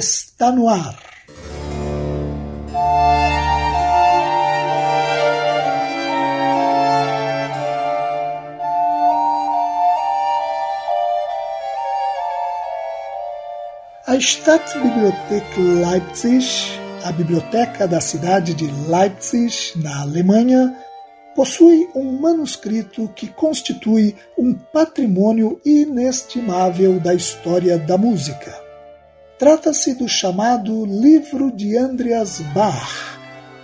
está no ar. A Stadtbibliothek Leipzig, a biblioteca da cidade de Leipzig, na Alemanha, possui um manuscrito que constitui um patrimônio inestimável da história da música. Trata-se do chamado Livro de Andreas Bach,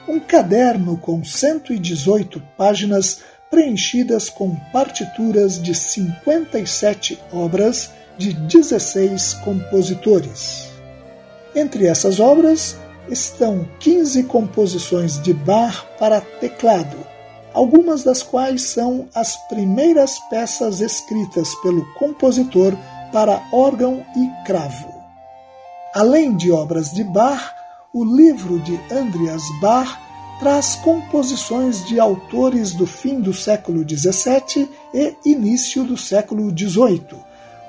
um caderno com 118 páginas preenchidas com partituras de 57 obras de 16 compositores. Entre essas obras estão 15 composições de Bach para teclado, algumas das quais são as primeiras peças escritas pelo compositor para órgão e cravo. Além de obras de Bach, o livro de Andreas Bach traz composições de autores do fim do século XVII e início do século XVIII,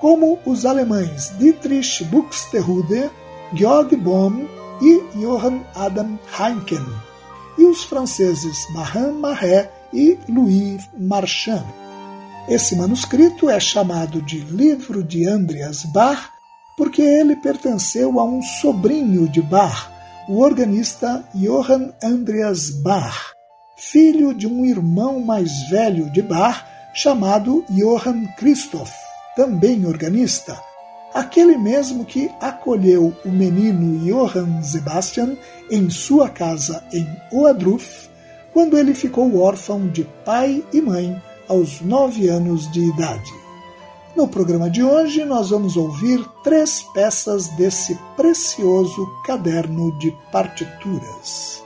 como os alemães Dietrich Buxtehude, Georg Bohm e Johann Adam Heinken, e os franceses Marin Marais e Louis Marchand. Esse manuscrito é chamado de Livro de Andreas Bach porque ele pertenceu a um sobrinho de Bach, o organista Johann Andreas Bach, filho de um irmão mais velho de Bach chamado Johann Christoph, também organista, aquele mesmo que acolheu o menino Johann Sebastian em sua casa em Oadruf, quando ele ficou órfão de pai e mãe aos nove anos de idade. No programa de hoje, nós vamos ouvir três peças desse precioso caderno de partituras.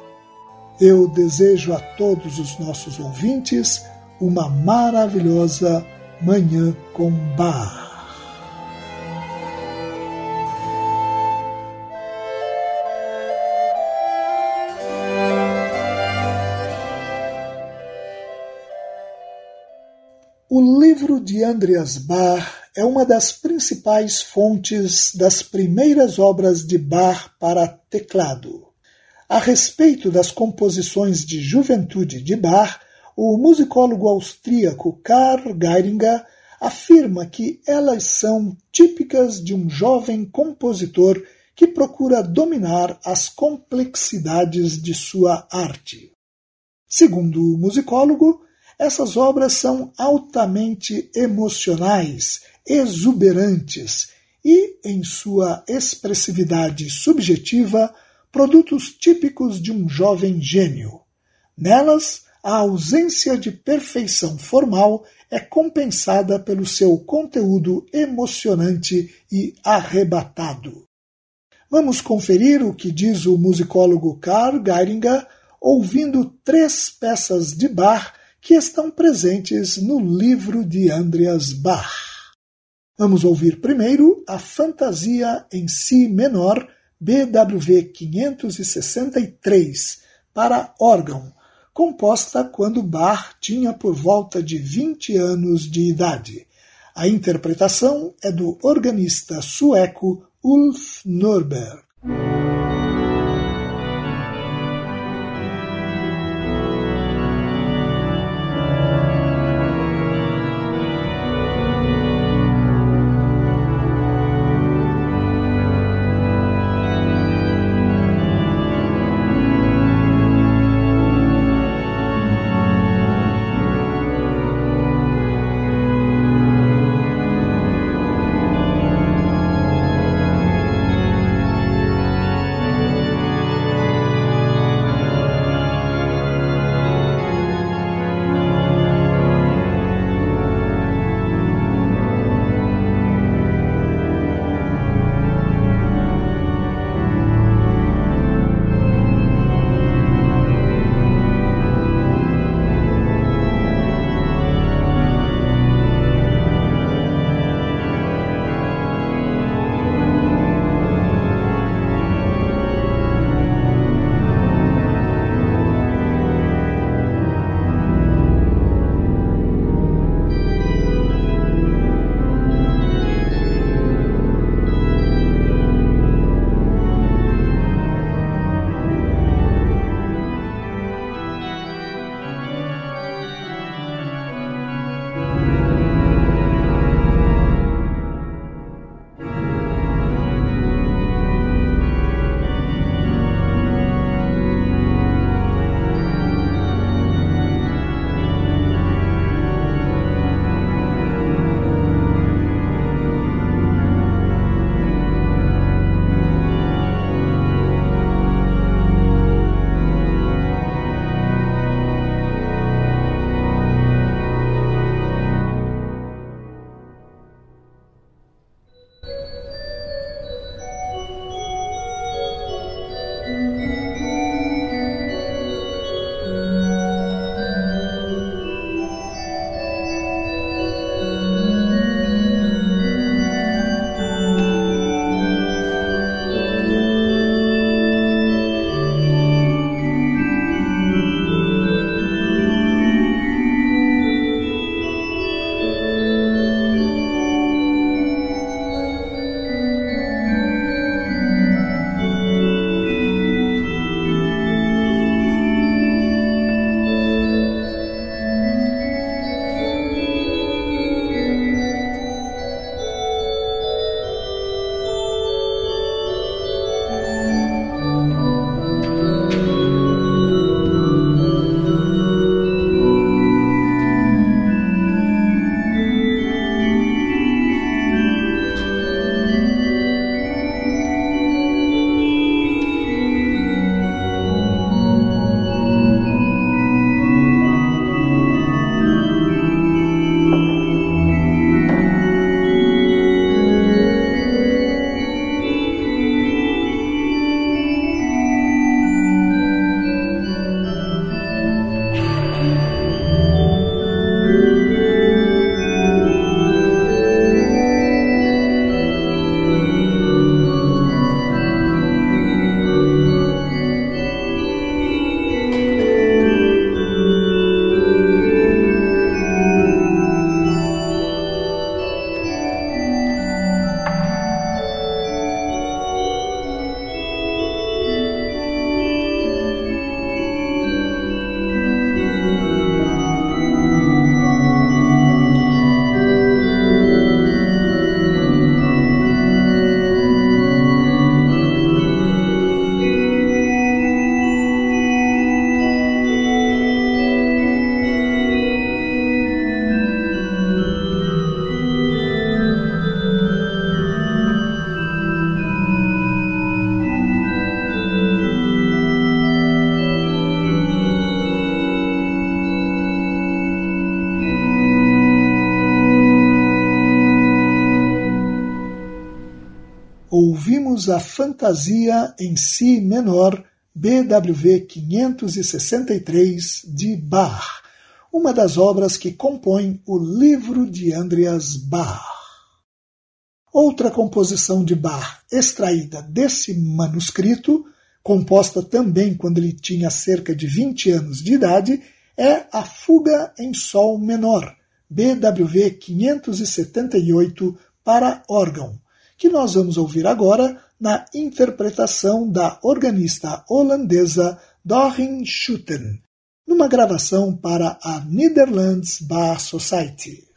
Eu desejo a todos os nossos ouvintes uma maravilhosa Manhã com Bar. O livro de Andreas Bach é uma das principais fontes das primeiras obras de Bach para teclado. A respeito das composições de juventude de Bach, o musicólogo austríaco Karl Geiringer afirma que elas são típicas de um jovem compositor que procura dominar as complexidades de sua arte. Segundo o musicólogo, essas obras são altamente emocionais, exuberantes e, em sua expressividade subjetiva, produtos típicos de um jovem gênio. Nelas, a ausência de perfeição formal é compensada pelo seu conteúdo emocionante e arrebatado. Vamos conferir o que diz o musicólogo Karl Geiringer ouvindo três peças de Bach que estão presentes no livro de Andreas Bach. Vamos ouvir primeiro a Fantasia em Si menor, BWV 563, para órgão, composta quando Bach tinha por volta de 20 anos de idade. A interpretação é do organista sueco Ulf Norberg. Fantasia em Si menor, BWV 563, de Bach, uma das obras que compõem o livro de Andreas Bach. Outra composição de Bach extraída desse manuscrito, composta também quando ele tinha cerca de 20 anos de idade, é a Fuga em Sol Menor, BWV 578 para órgão, que nós vamos ouvir agora na interpretação da organista holandesa Doreen Schutten, numa gravação para a Netherlands Bar Society.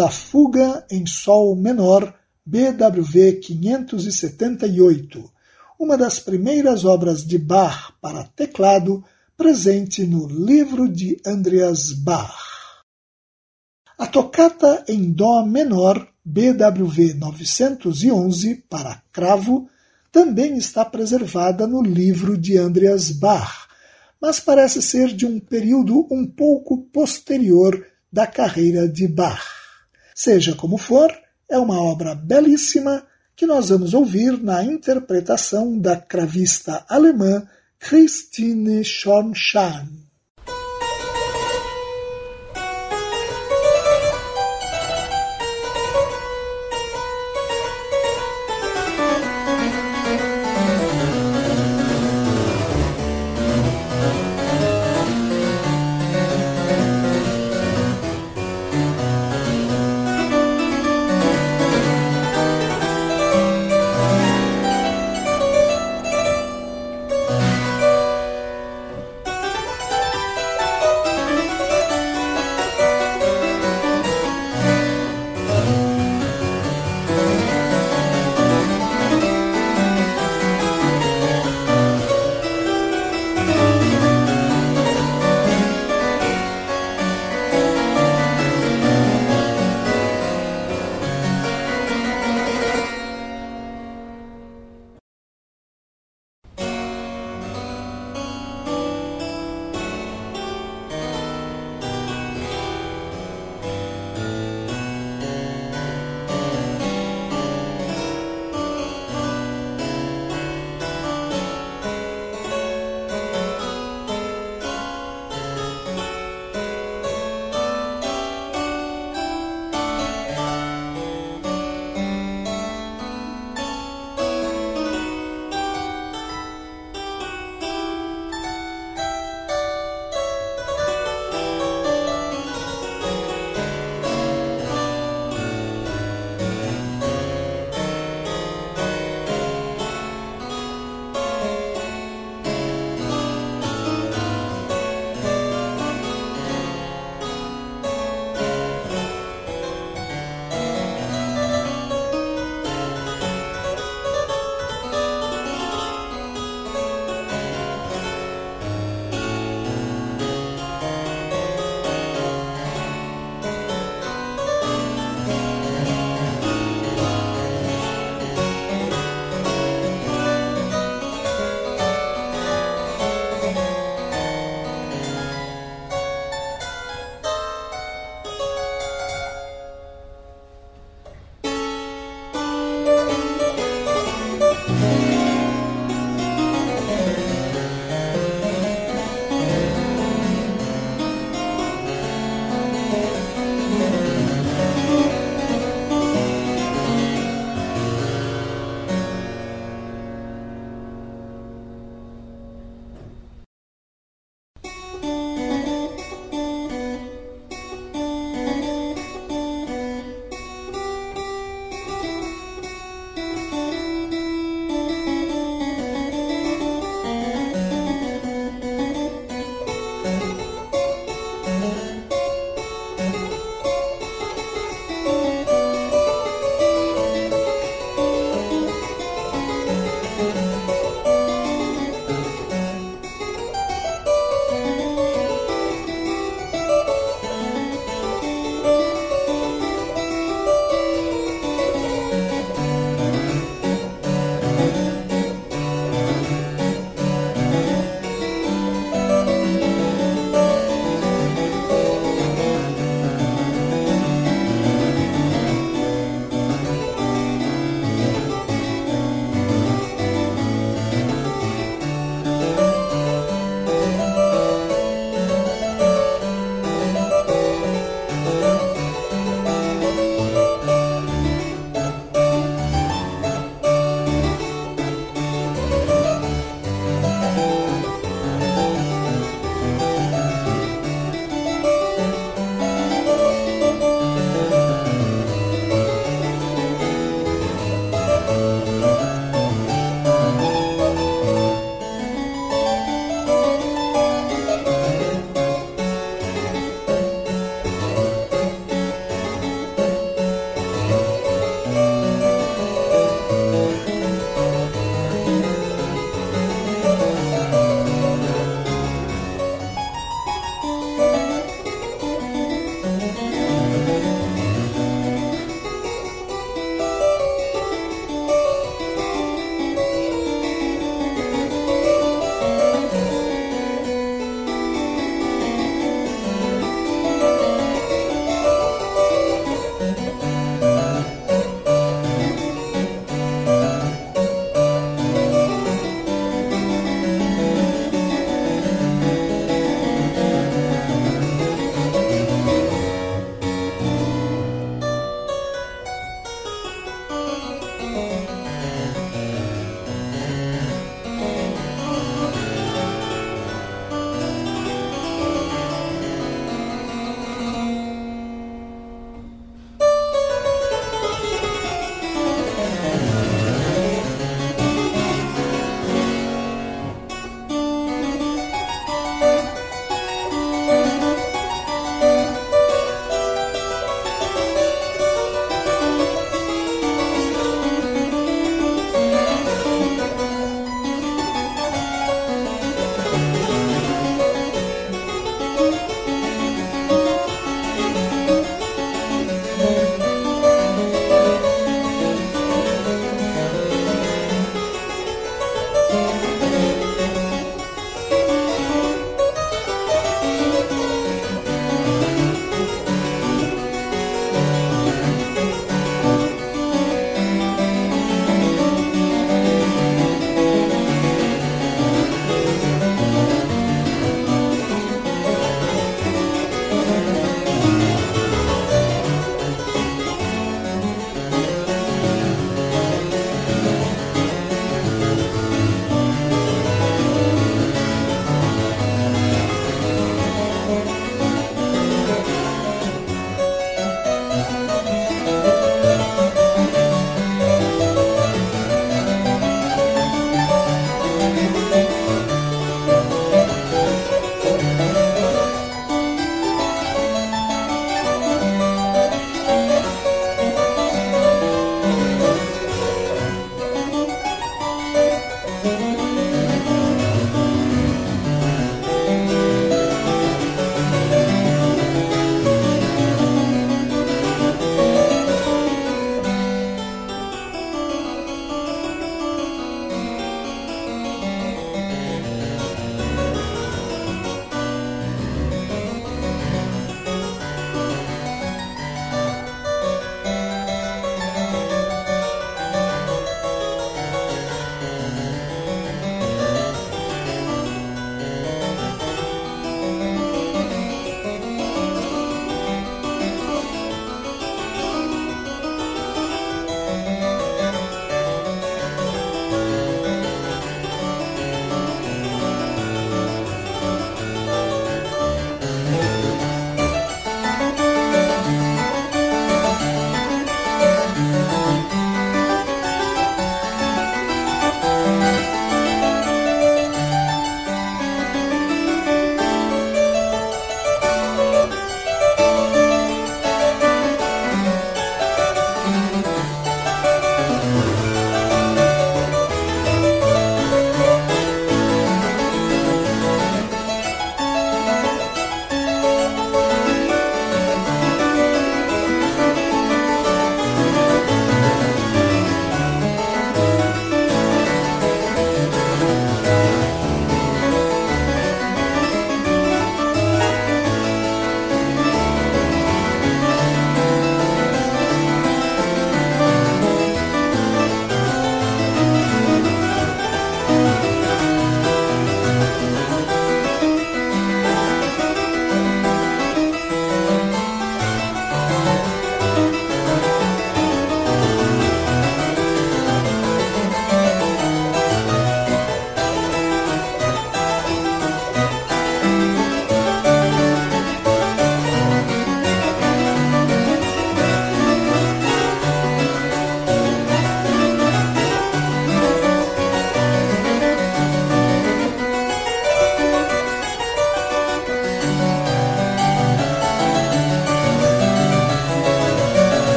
A Fuga em Sol Menor, BWV 578, uma das primeiras obras de Bach para teclado presente no livro de Andreas Bach. A tocata em Dó menor, BWV 911, para cravo, também está preservada no livro de Andreas Bach, mas parece ser de um período um pouco posterior da carreira de Bach. Seja como for, é uma obra belíssima que nós vamos ouvir na interpretação da cravista alemã Christine Schornstein.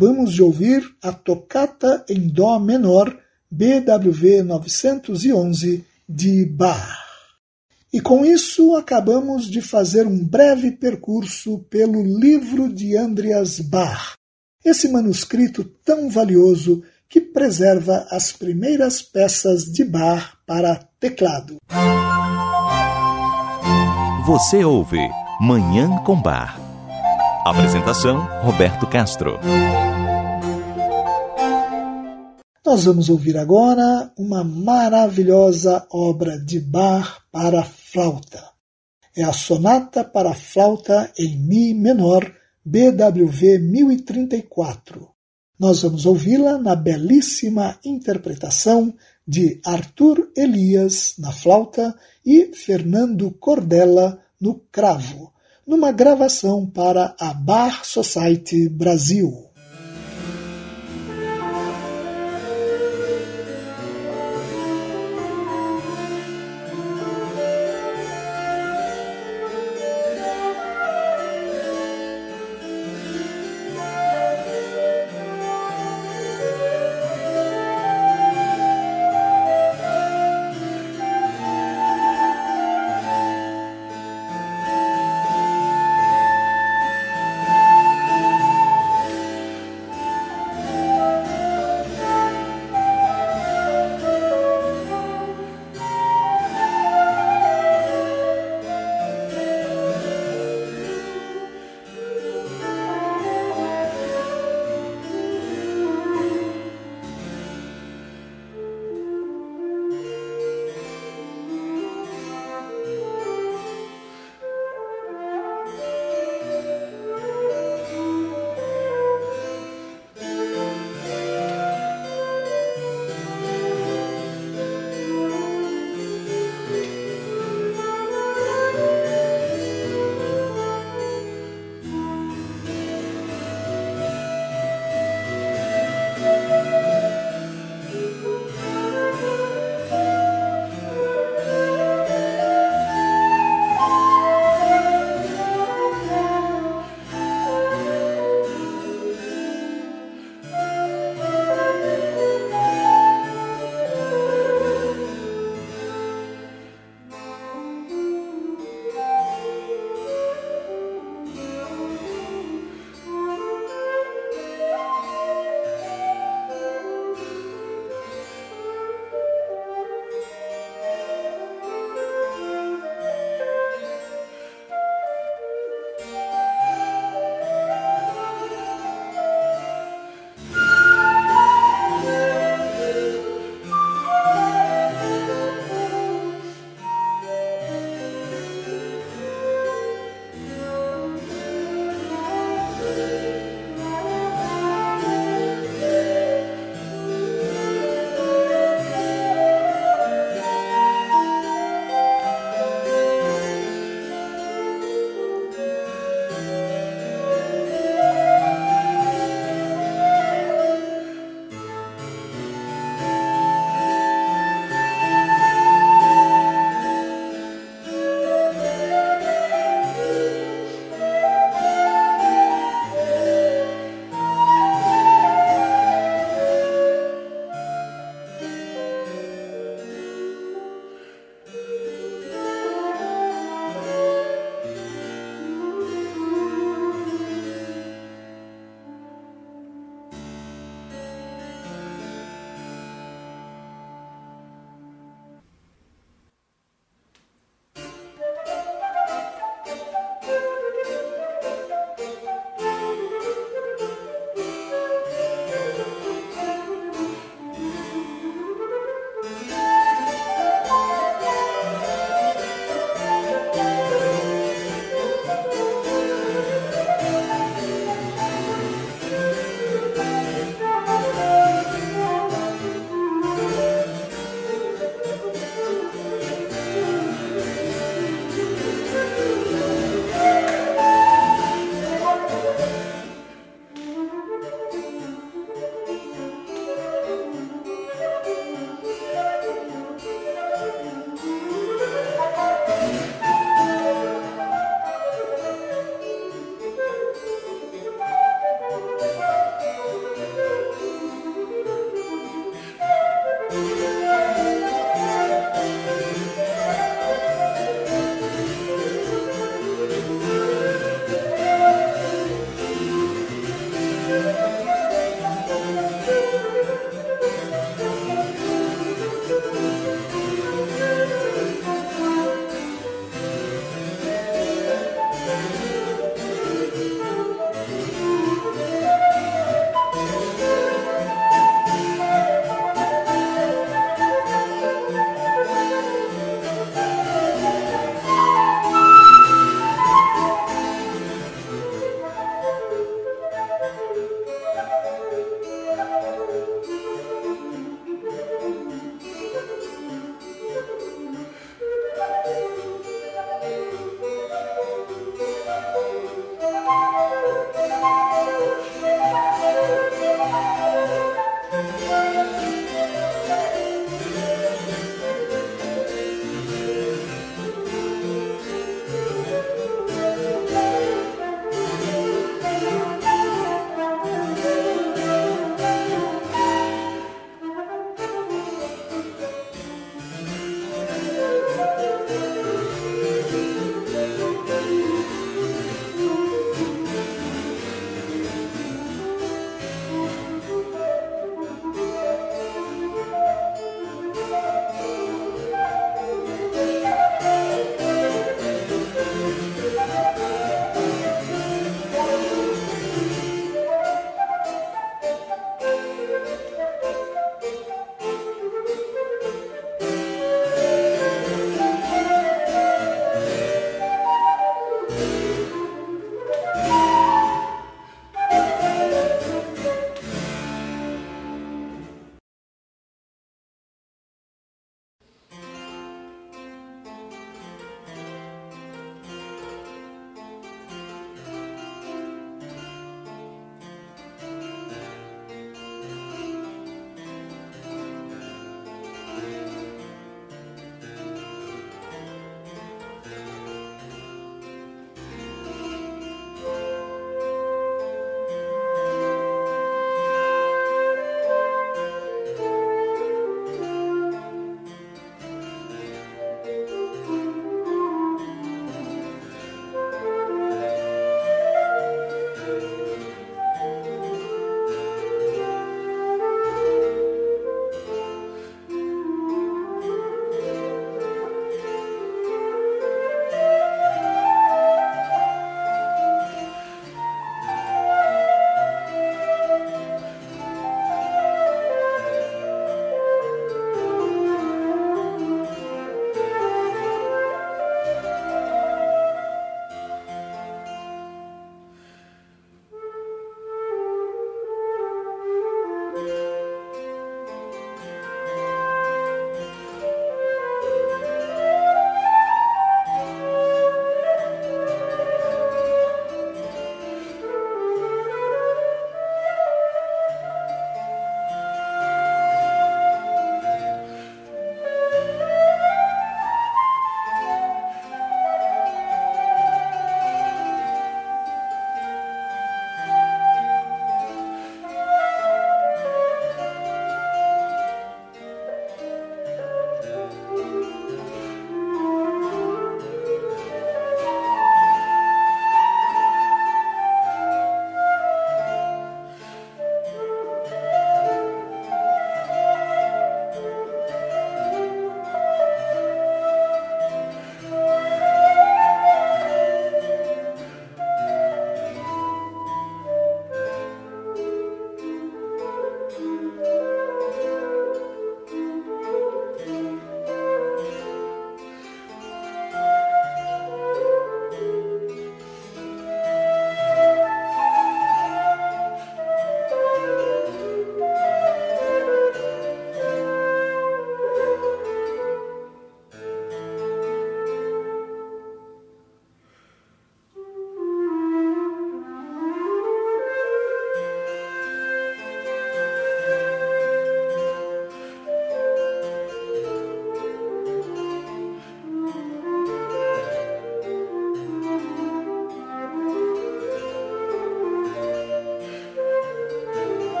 Acabamos de ouvir a tocata em Dó menor BWV 911 de Bach. E com isso acabamos de fazer um breve percurso pelo livro de Andreas Bach, esse manuscrito tão valioso que preserva as primeiras peças de Bach para teclado. Você ouve Manhã com Bar. Apresentação: Roberto Castro. Nós vamos ouvir agora uma maravilhosa obra de Bach para flauta. É a Sonata para Flauta em Mi menor, BWV 1034. Nós vamos ouvi-la na belíssima interpretação de Arthur Elias na flauta e Fernando Cordella no cravo numa gravação para a Bar Society Brasil.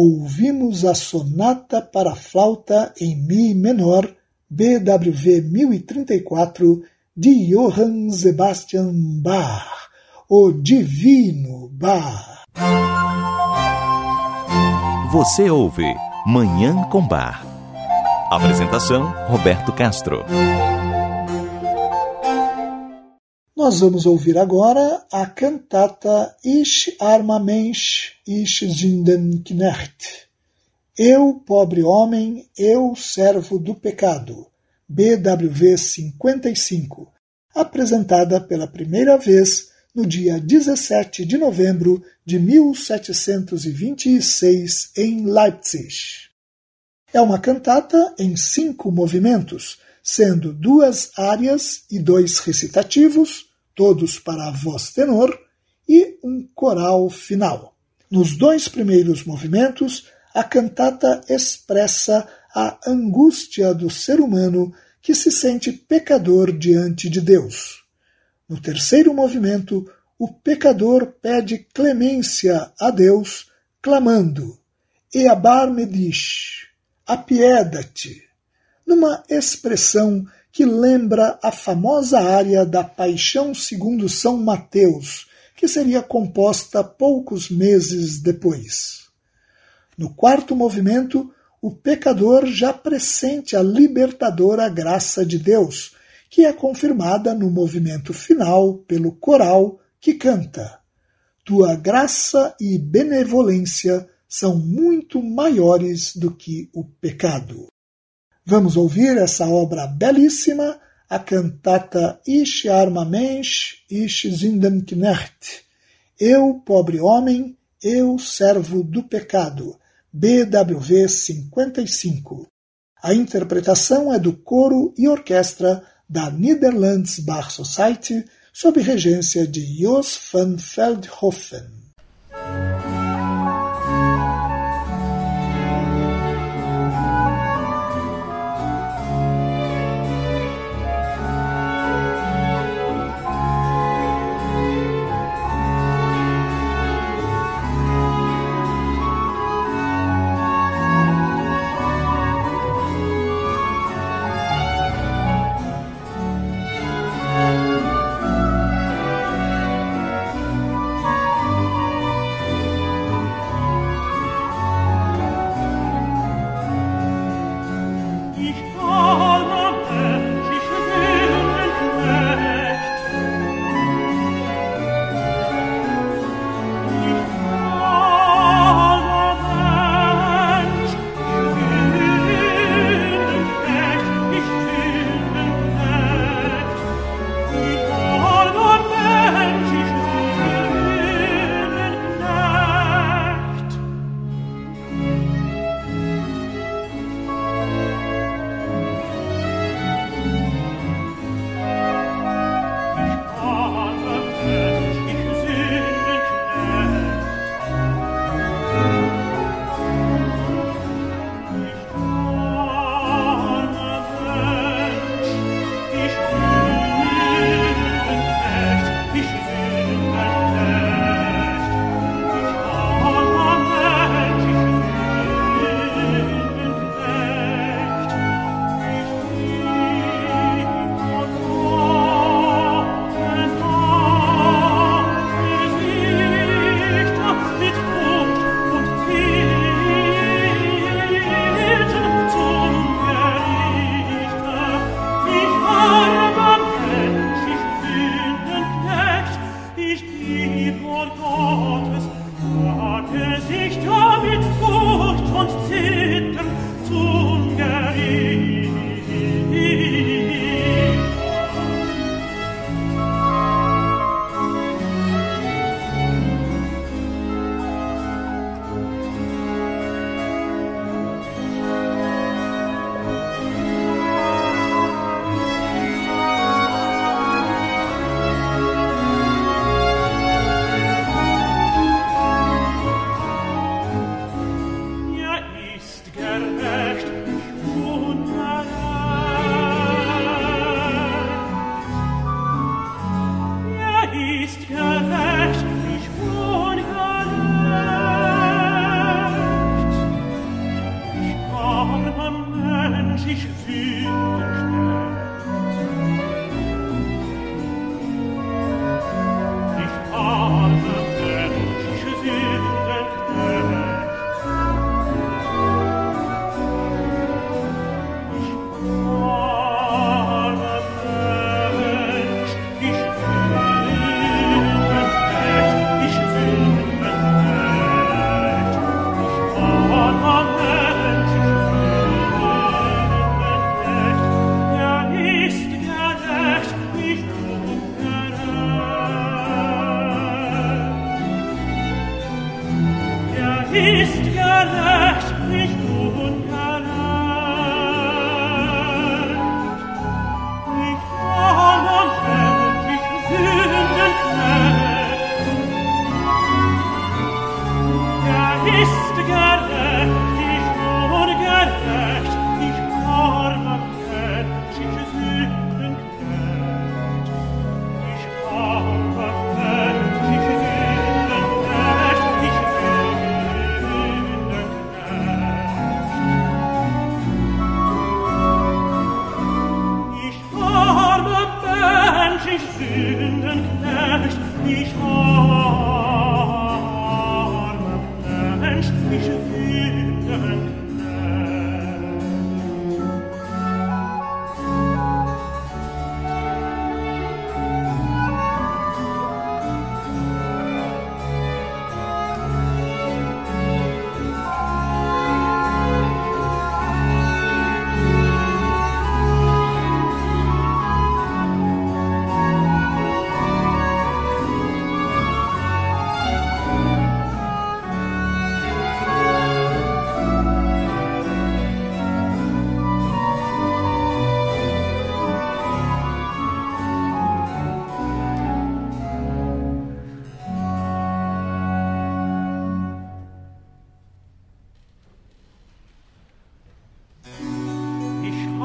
Ouvimos a Sonata para Flauta em Mi menor, BWV 1034, de Johann Sebastian Bach, o Divino Bach. Você ouve Manhã com Bar. Apresentação: Roberto Castro. Nós vamos ouvir agora a cantata Ich armer Mensch, ich Sündenknecht. Eu, pobre homem, eu, servo do pecado. BWV 55, apresentada pela primeira vez no dia 17 de novembro de 1726 em Leipzig. É uma cantata em cinco movimentos, sendo duas áreas e dois recitativos, todos para a voz tenor, e um coral final. Nos dois primeiros movimentos, a cantata expressa a angústia do ser humano que se sente pecador diante de Deus. No terceiro movimento, o pecador pede clemência a Deus, clamando: Eabar-me dish, apieda-te, numa expressão que lembra a famosa área da Paixão segundo São Mateus, que seria composta poucos meses depois. No quarto movimento, o pecador já pressente a libertadora graça de Deus, que é confirmada no movimento final pelo coral que canta: Tua graça e benevolência são muito maiores do que o pecado. Vamos ouvir essa obra belíssima, a cantata Ich armer Mensch, Ich Sündenknecht. Eu, pobre homem, eu, servo do pecado. BWV 55. A interpretação é do coro e orquestra da Netherlands Bar Society, sob regência de Jos van Veldhoven.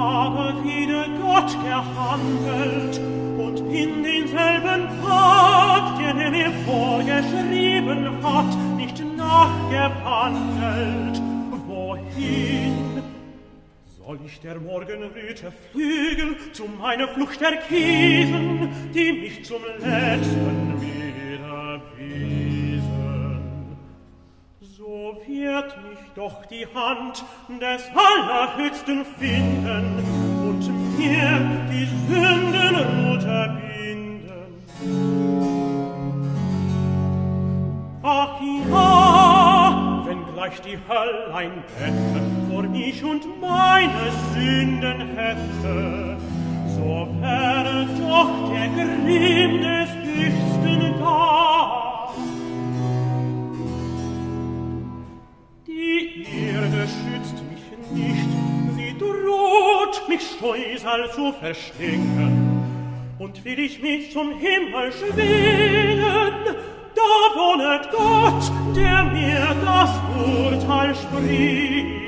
habe wieder Gott gehandelt und bin denselben Pfad, den er mir vorgeschrieben hat, nicht nachgewandelt. Wohin soll ich der Morgenröte fliegen, zu meiner Flucht erkiesen, die mich zum Letzten will? führt mich doch die Hand des Allerhöchsten finden und mir die Sünden unterbinden. Ach ja, wenn gleich die Hölle ein Bett vor mich und meine Sünden hätte, so wäre doch der Grimm des Höchsten da. Schützt mich nicht, sie droht, mich Scheusal zu verschlingen. Und will ich mich zum Himmel schwingen, da wohnet Gott, der mir das Urteil spricht.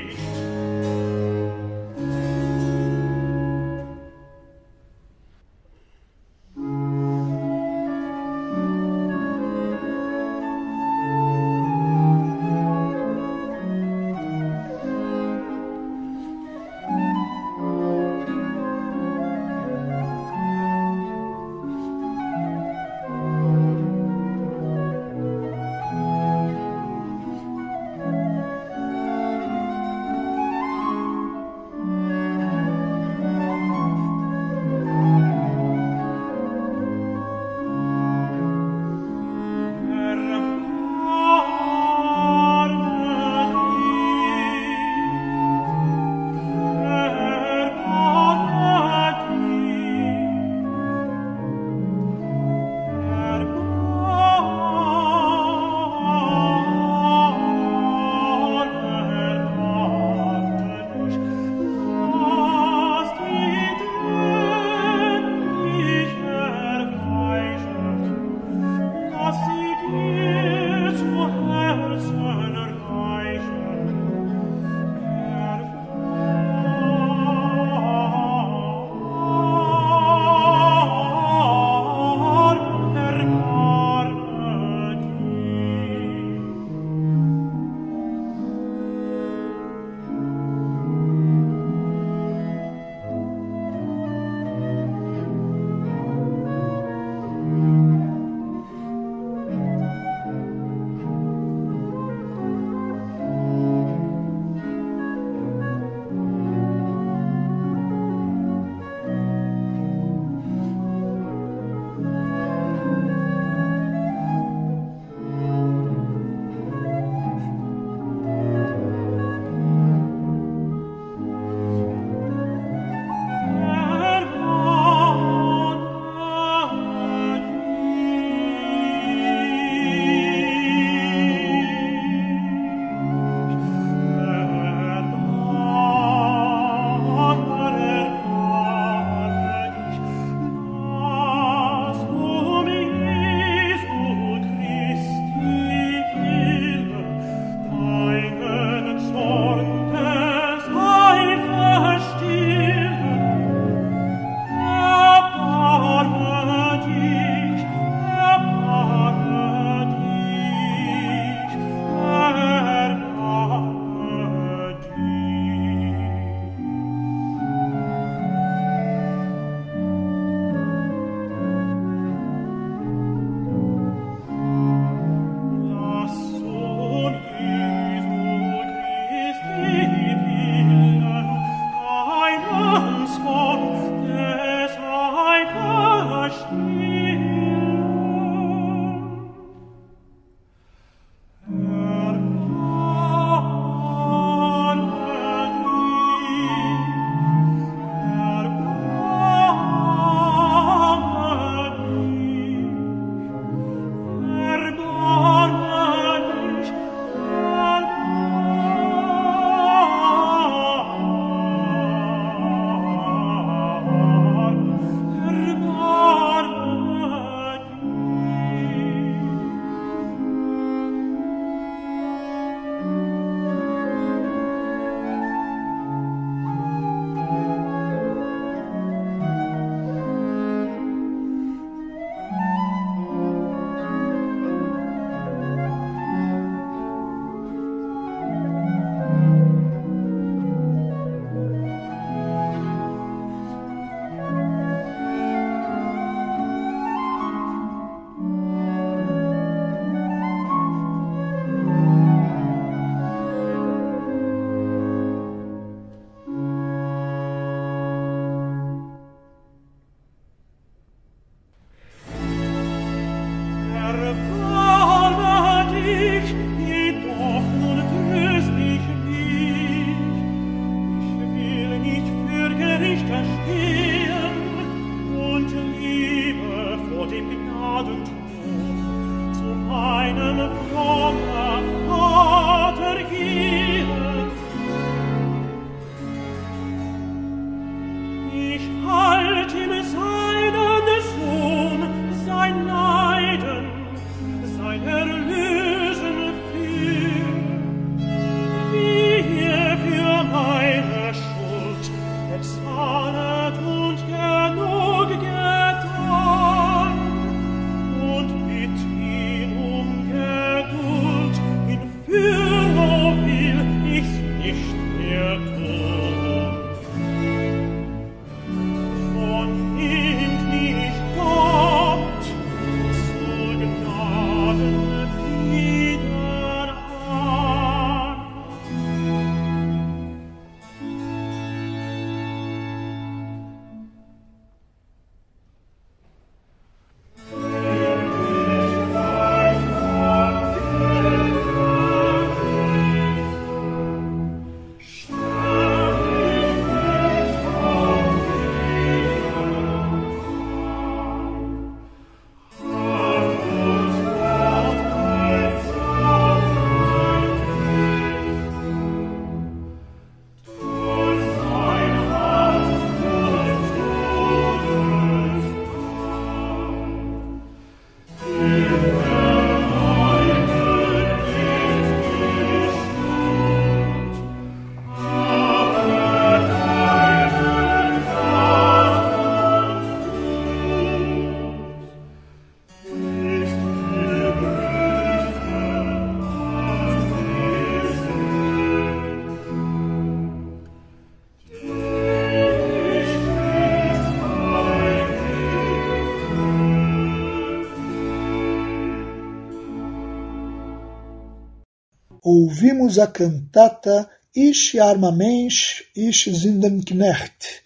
Ouvimos a cantata Ich armer Mensch, ich Sündenknecht.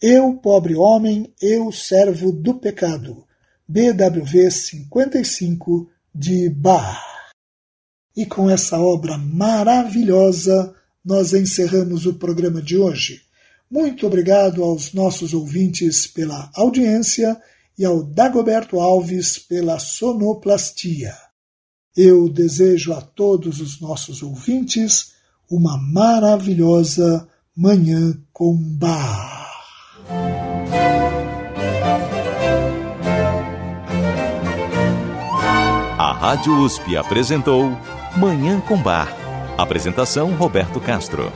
Eu, pobre homem, eu, servo do pecado. BWV 55 de Bach. E com essa obra maravilhosa, nós encerramos o programa de hoje. Muito obrigado aos nossos ouvintes pela audiência e ao Dagoberto Alves pela sonoplastia. Eu desejo a todos os nossos ouvintes uma maravilhosa Manhã com Bar. A Rádio USP apresentou Manhã com Bar. Apresentação Roberto Castro.